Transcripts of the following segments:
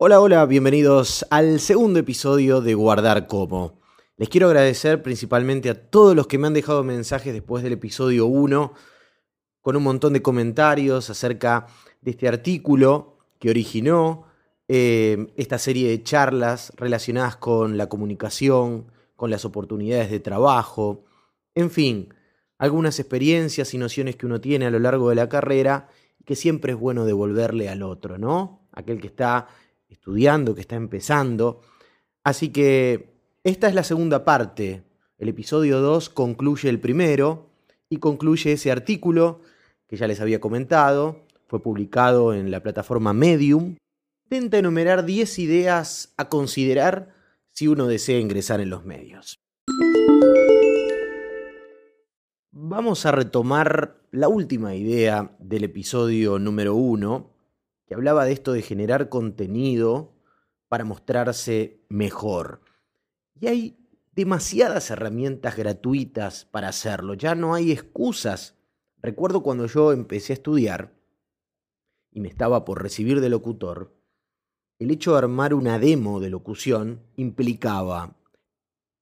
Hola, hola, bienvenidos al segundo episodio de Guardar Como. Les quiero agradecer principalmente a todos los que me han dejado mensajes después del episodio 1 con un montón de comentarios acerca de este artículo que originó eh, esta serie de charlas relacionadas con la comunicación, con las oportunidades de trabajo, en fin, algunas experiencias y nociones que uno tiene a lo largo de la carrera que siempre es bueno devolverle al otro, ¿no? Aquel que está estudiando, que está empezando. Así que esta es la segunda parte. El episodio 2 concluye el primero y concluye ese artículo que ya les había comentado. Fue publicado en la plataforma Medium. Intenta enumerar 10 ideas a considerar si uno desea ingresar en los medios. Vamos a retomar la última idea del episodio número 1, que hablaba de esto de generar contenido para mostrarse mejor. Y hay demasiadas herramientas gratuitas para hacerlo, ya no hay excusas. Recuerdo cuando yo empecé a estudiar y me estaba por recibir de locutor, el hecho de armar una demo de locución implicaba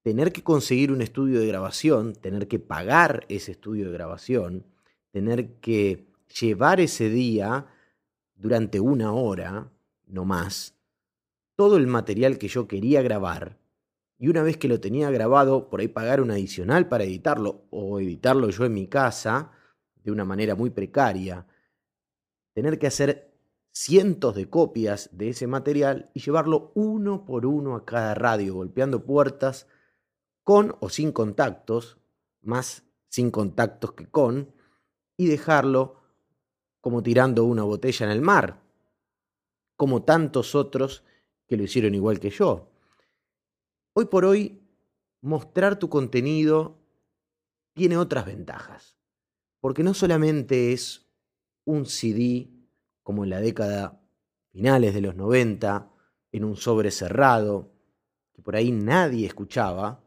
tener que conseguir un estudio de grabación, tener que pagar ese estudio de grabación, tener que llevar ese día durante una hora, no más, todo el material que yo quería grabar y una vez que lo tenía grabado, por ahí pagar un adicional para editarlo o editarlo yo en mi casa de una manera muy precaria, tener que hacer cientos de copias de ese material y llevarlo uno por uno a cada radio, golpeando puertas con o sin contactos, más sin contactos que con, y dejarlo como tirando una botella en el mar, como tantos otros que lo hicieron igual que yo. Hoy por hoy, mostrar tu contenido tiene otras ventajas, porque no solamente es un CD como en la década finales de los 90, en un sobre cerrado, que por ahí nadie escuchaba,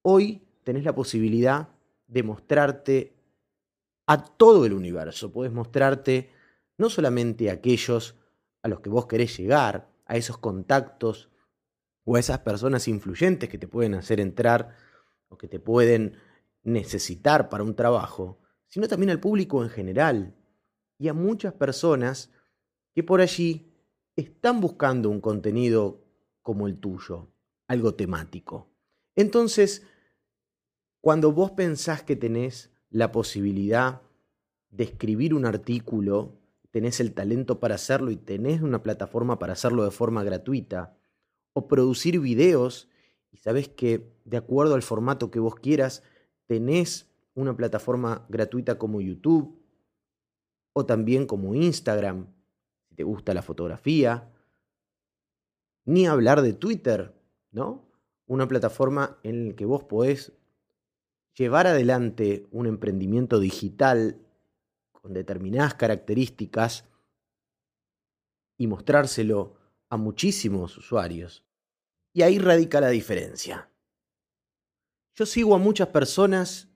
hoy tenés la posibilidad de mostrarte a todo el universo. Puedes mostrarte no solamente a aquellos a los que vos querés llegar, a esos contactos o a esas personas influyentes que te pueden hacer entrar o que te pueden necesitar para un trabajo, sino también al público en general y a muchas personas que por allí están buscando un contenido como el tuyo, algo temático. Entonces, cuando vos pensás que tenés la posibilidad de escribir un artículo, tenés el talento para hacerlo y tenés una plataforma para hacerlo de forma gratuita, o producir videos y sabés que de acuerdo al formato que vos quieras, tenés una plataforma gratuita como YouTube o también como Instagram, si te gusta la fotografía, ni hablar de Twitter, ¿no? Una plataforma en la que vos podés llevar adelante un emprendimiento digital con determinadas características y mostrárselo a muchísimos usuarios. Y ahí radica la diferencia. Yo sigo a muchas personas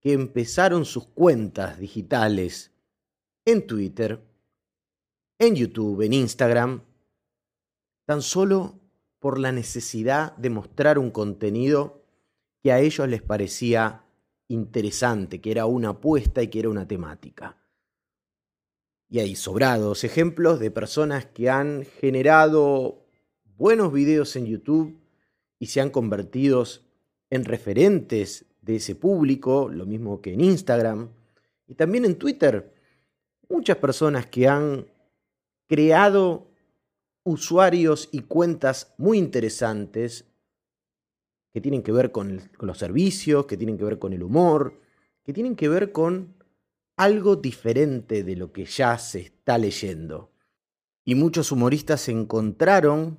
que empezaron sus cuentas digitales en Twitter, en YouTube, en Instagram, tan solo por la necesidad de mostrar un contenido que a ellos les parecía interesante, que era una apuesta y que era una temática. Y hay sobrados ejemplos de personas que han generado buenos videos en YouTube y se han convertido en referentes de ese público, lo mismo que en Instagram y también en Twitter. Muchas personas que han creado usuarios y cuentas muy interesantes que tienen que ver con, los servicios, que tienen que ver con el humor, que tienen que ver con algo diferente de lo que ya se está leyendo. Y muchos humoristas encontraron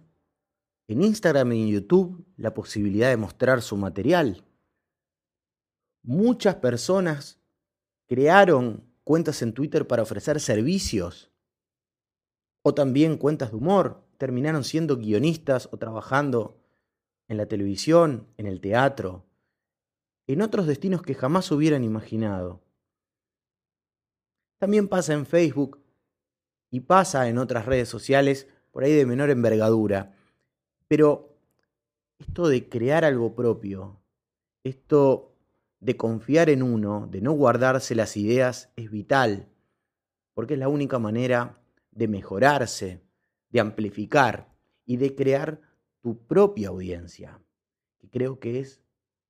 en Instagram y en YouTube la posibilidad de mostrar su material. Muchas personas crearon cuentas en Twitter para ofrecer servicios o también cuentas de humor. Terminaron siendo guionistas o trabajando en la televisión, en el teatro, en otros destinos que jamás hubieran imaginado. También pasa en Facebook y pasa en otras redes sociales, por ahí de menor envergadura. Pero esto de crear algo propio, esto de confiar en uno, de no guardarse las ideas, es vital, porque es la única manera de mejorarse, de amplificar y de crear tu propia audiencia, que creo que es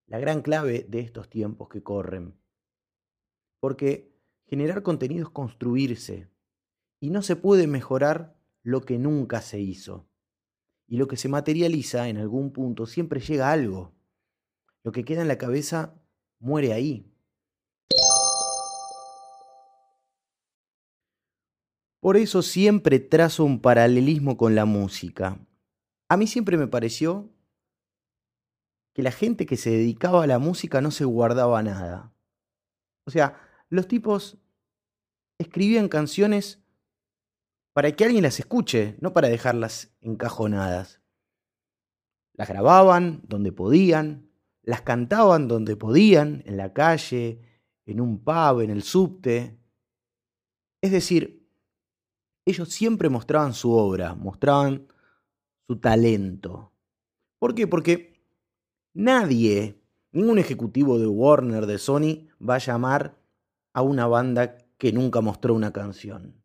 la gran clave de estos tiempos que corren. Porque generar contenido es construirse y no se puede mejorar lo que nunca se hizo. Y lo que se materializa en algún punto siempre llega a algo. Lo que queda en la cabeza muere ahí. Por eso siempre trazo un paralelismo con la música. A mí siempre me pareció que la gente que se dedicaba a la música no se guardaba nada. O sea, los tipos escribían canciones para que alguien las escuche, no para dejarlas encajonadas. Las grababan donde podían, las cantaban donde podían, en la calle, en un pub, en el subte. Es decir, ellos siempre mostraban su obra, mostraban su talento. ¿Por qué? Porque Nadie, ningún ejecutivo de Warner, de Sony, va a llamar a una banda que nunca mostró una canción.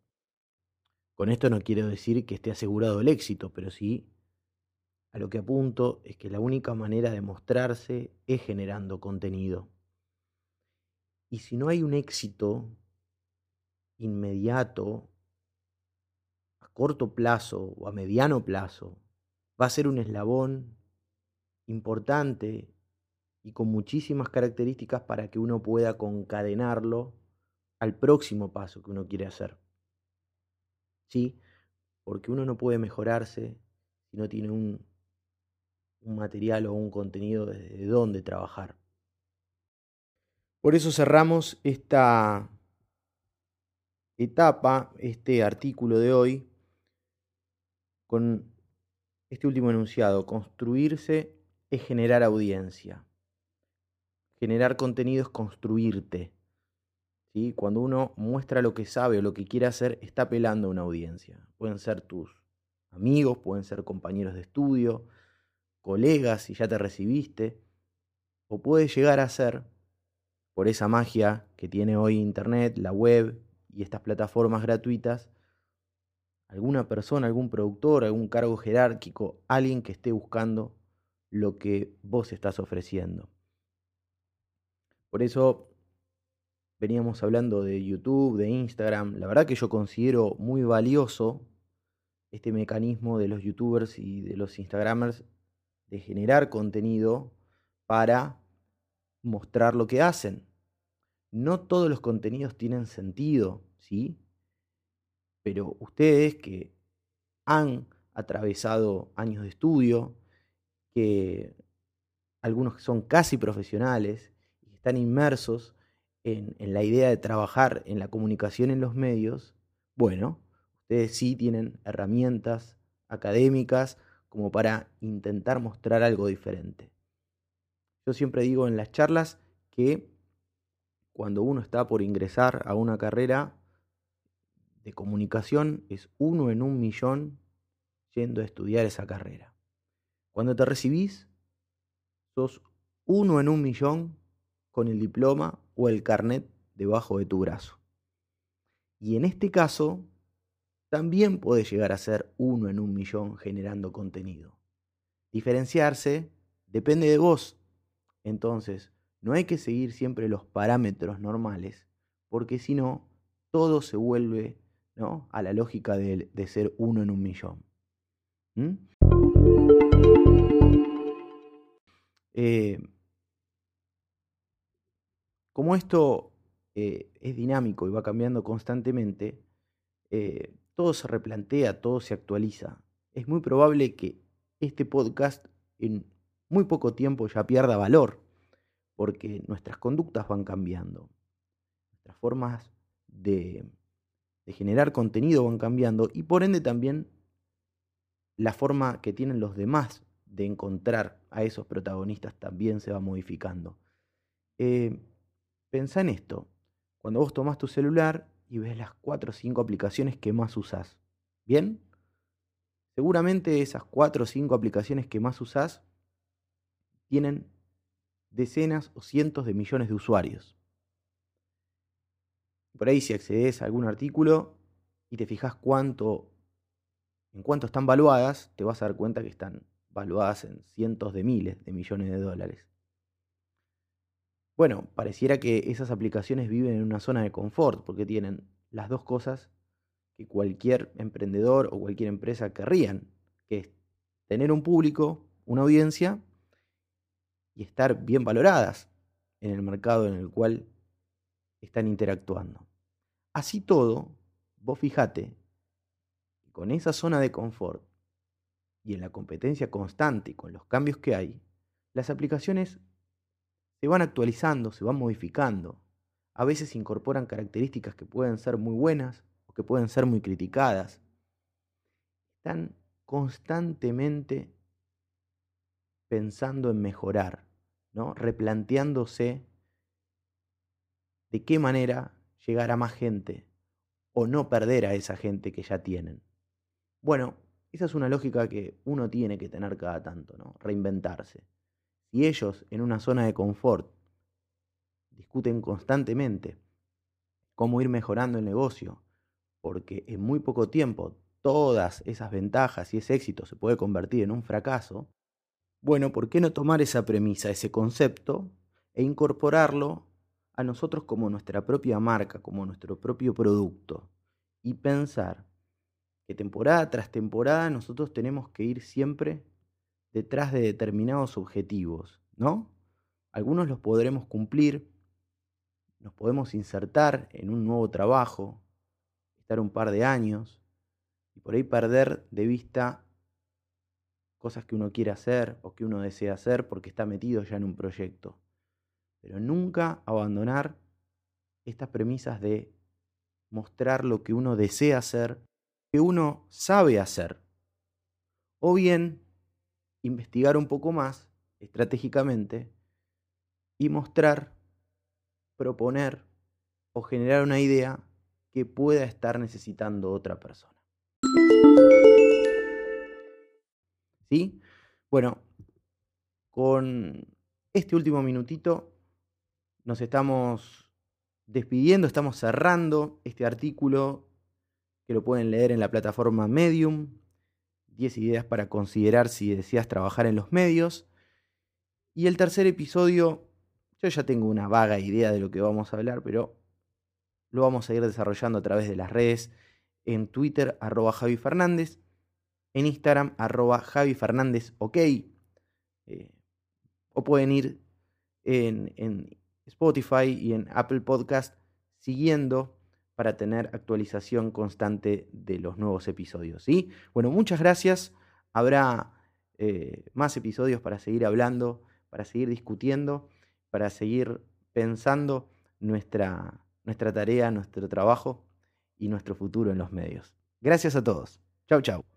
Con esto no quiero decir que esté asegurado el éxito, pero sí a lo que apunto es que la única manera de mostrarse es generando contenido. Y si no hay un éxito inmediato, a corto plazo o a mediano plazo, va a ser un eslabón importante y con muchísimas características para que uno pueda concadenarlo al próximo paso que uno quiere hacer. ¿Sí? Porque uno no puede mejorarse si no tiene un, material o un contenido desde donde trabajar. Por eso cerramos esta etapa, este artículo de hoy, con este último enunciado, construirse es generar audiencia. Generar contenido es construirte. ¿sí? Cuando uno muestra lo que sabe o lo que quiere hacer, está apelando a una audiencia. Pueden ser tus amigos, pueden ser compañeros de estudio, colegas si ya te recibiste, o puede llegar a ser, por esa magia que tiene hoy Internet, la web y estas plataformas gratuitas, alguna persona, algún productor, algún cargo jerárquico, alguien que esté buscando lo que vos estás ofreciendo. Por eso veníamos hablando de YouTube, de Instagram. La verdad que yo considero muy valioso este mecanismo de los youtubers y de los instagramers de generar contenido para mostrar lo que hacen. No todos los contenidos tienen sentido, ¿sí? Pero ustedes que han atravesado años de estudio, que algunos son casi profesionales y están inmersos en, en, la idea de trabajar en la comunicación en los medios, bueno, ustedes sí tienen herramientas académicas como para intentar mostrar algo diferente. Yo siempre digo en las charlas que cuando uno está por ingresar a una carrera de comunicación es uno en un millón yendo a estudiar esa carrera. Cuando te recibís, sos uno en un millón con el diploma o el carnet debajo de tu brazo. Y en este caso, también puede llegar a ser uno en un millón generando contenido. Diferenciarse depende de vos. Entonces, no hay que seguir siempre los parámetros normales, porque si no, todo se vuelve a la lógica de, de ser uno en un millón. ¿Mm? Eh, como esto eh, es dinámico y va cambiando constantemente, eh, todo se replantea, todo se actualiza. Es muy probable que este podcast en muy poco tiempo ya pierda valor, porque nuestras conductas van cambiando, nuestras formas de, de generar contenido van cambiando y por ende también la forma que tienen los demás de encontrar a esos protagonistas también se va modificando. Eh, pensá en esto. Cuando vos tomás tu celular y ves las cuatro o cinco aplicaciones que más usás. ¿Bien? seguramente esas cuatro o cinco aplicaciones que más usás tienen decenas o cientos de millones de usuarios. Por ahí si accedes a algún artículo y te fijas cuánto, en cuánto están valuadas, te vas a dar cuenta que están valuadas en cientos de miles de millones de dólares. Bueno, pareciera que esas aplicaciones viven en una zona de confort porque tienen las dos cosas que cualquier emprendedor o cualquier empresa querrían, que es tener un público, una audiencia y estar bien valoradas en el mercado en el cual están interactuando. Así todo, vos fijate, con esa zona de confort y en la competencia constante y con los cambios que hay, las aplicaciones se van actualizando, se van modificando. A veces incorporan características que pueden ser muy buenas o que pueden ser muy criticadas. Están constantemente pensando en mejorar, ¿no? replanteándose de qué manera llegar a más gente o no perder a esa gente que ya tienen. Bueno, esa es una lógica que uno tiene que tener cada tanto, ¿no? Reinventarse. Si ellos en una zona de confort discuten constantemente cómo ir mejorando el negocio, porque en muy poco tiempo todas esas ventajas y ese éxito se puede convertir en un fracaso, bueno, ¿por qué no tomar esa premisa, ese concepto, e incorporarlo a nosotros como nuestra propia marca, como nuestro propio producto? Y pensar que temporada tras temporada nosotros tenemos que ir siempre detrás de determinados objetivos, ¿no? Algunos los podremos cumplir, nos podemos insertar en un nuevo trabajo, estar un par de años y por ahí perder de vista cosas que uno quiere hacer o que uno desea hacer porque está metido ya en un proyecto. Pero nunca abandonar estas premisas de mostrar lo que uno desea hacer, que uno sabe hacer. O bien investigar un poco más estratégicamente y mostrar, proponer o generar una idea que pueda estar necesitando otra persona. ¿Sí? Bueno, con este último minutito nos estamos despidiendo, estamos cerrando este artículo que lo pueden leer en la plataforma Medium, 10 ideas para considerar si deseas trabajar en los medios. Y el tercer episodio, yo ya tengo una vaga idea de lo que vamos a hablar, pero lo vamos a ir desarrollando a través de las redes, en Twitter, arroba Javi Fernández, en Instagram, arroba Javi Fernández, ok. Eh, o pueden ir en, en Spotify y en Apple Podcast siguiendo para tener actualización constante de los nuevos episodios. ¿sí? Bueno, muchas gracias. Habrá eh, más episodios para seguir hablando, para seguir discutiendo, para seguir pensando nuestra, nuestra tarea, nuestro trabajo y nuestro futuro en los medios. Gracias a todos. Chau, chau.